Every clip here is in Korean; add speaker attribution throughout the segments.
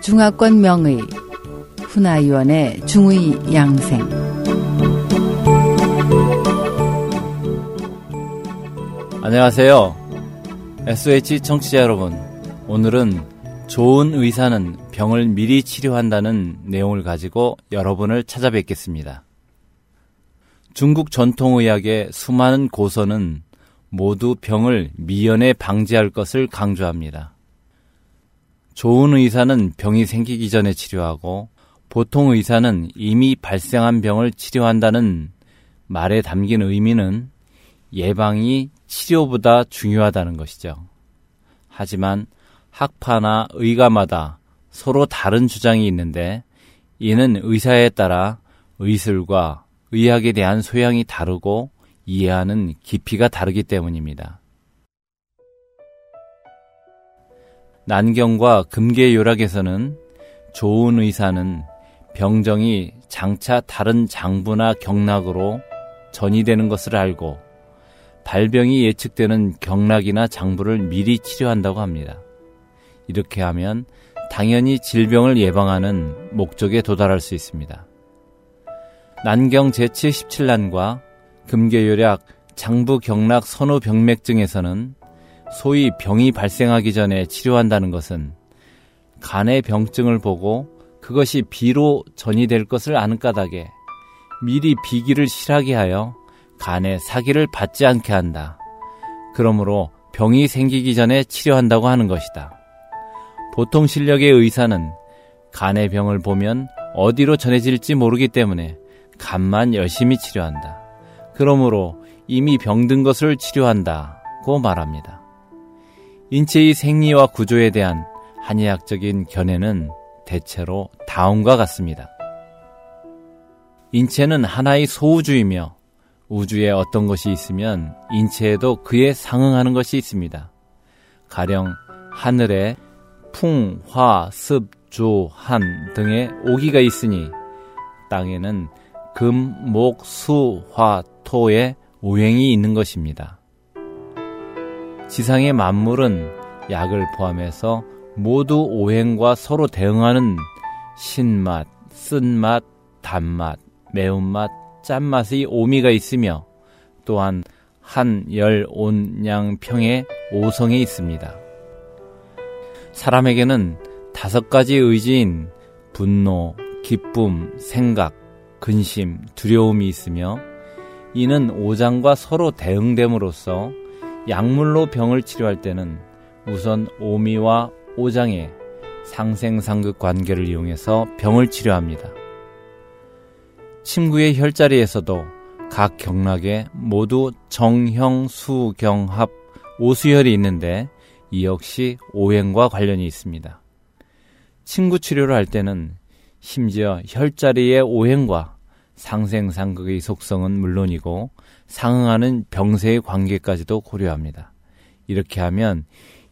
Speaker 1: 중화권 명의 훈아위원의 중의 양생
Speaker 2: 안녕하세요. SH 청취자 여러분. 오늘은 좋은 의사는 병을 미리 치료한다는 내용을 가지고 여러분을 찾아뵙겠습니다. 중국 전통의학의 수많은 고서는 모두 병을 미연에 방지할 것을 강조합니다. 좋은 의사는 병이 생기기 전에 치료하고 보통 의사는 이미 발생한 병을 치료한다는 말에 담긴 의미는 예방이 치료보다 중요하다는 것이죠. 하지만 학파나 의가마다 서로 다른 주장이 있는데 이는 의사에 따라 의술과 의학에 대한 소양이 다르고 이해하는 깊이가 다르기 때문입니다. 난경과 금계 요락에서는 좋은 의사는 병정이 장차 다른 장부나 경락으로 전이되는 것을 알고 발병이 예측되는 경락이나 장부를 미리 치료한다고 합니다. 이렇게 하면 당연히 질병을 예방하는 목적에 도달할 수 있습니다. 난경 제77난과 금계요약 장부 경락 선후 병맥증에서는 소위 병이 발생하기 전에 치료한다는 것은 간의 병증을 보고 그것이 비로 전이될 것을 아는 까닭에 미리 비기를 실하게 하여 간에 사기를 받지 않게 한다. 그러므로 병이 생기기 전에 치료한다고 하는 것이다. 보통 실력의 의사는 간의 병을 보면 어디로 전해질지 모르기 때문에 간만 열심히 치료한다. 그러므로 이미 병든 것을 치료한다고 말합니다. 인체의 생리와 구조에 대한 한의학적인 견해는 대체로 다음과 같습니다. 인체는 하나의 소우주이며 우주에 어떤 것이 있으면 인체에도 그에 상응하는 것이 있습니다. 가령 하늘에 풍, 화, 습, 조, 한 등의 오기가 있으니 땅에는 금, 목, 수, 화, 토의 오행이 있는 것입니다. 지상의 만물은 약을 포함해서 모두 오행과 서로 대응하는 신맛, 쓴맛, 단맛, 매운맛, 짠맛의 오미가 있으며 또한 한, 열, 온, 양, 평의 오성이 있습니다. 사람에게는 다섯 가지 의지인 분노, 기쁨, 생각, 근심, 두려움이 있으며 이는 오장과 서로 대응됨으로써 약물로 병을 치료할 때는 우선 오미와 오장의 상생상극 관계를 이용해서 병을 치료합니다. 친구의 혈자리에서도 각 경락에 모두 정형, 수, 경, 합, 오수혈이 있는데 이 역시 오행과 관련이 있습니다. 친구 치료를 할 때는 심지어 혈자리의 오행과 상생상극의 속성은 물론이고 상응하는 병세의 관계까지도 고려합니다. 이렇게 하면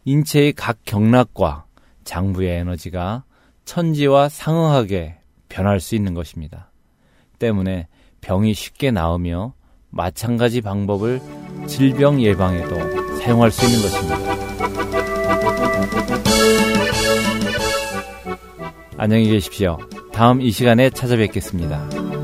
Speaker 2: 인체의 각 경락과 장부의 에너지가 천지와 상응하게 변할 수 있는 것입니다. 때문에 병이 쉽게 나으며 마찬가지 방법을 질병 예방에도 사용할 수 있는 것입니다. 안녕히 계십시오. 다음 이 시간에 찾아뵙겠습니다.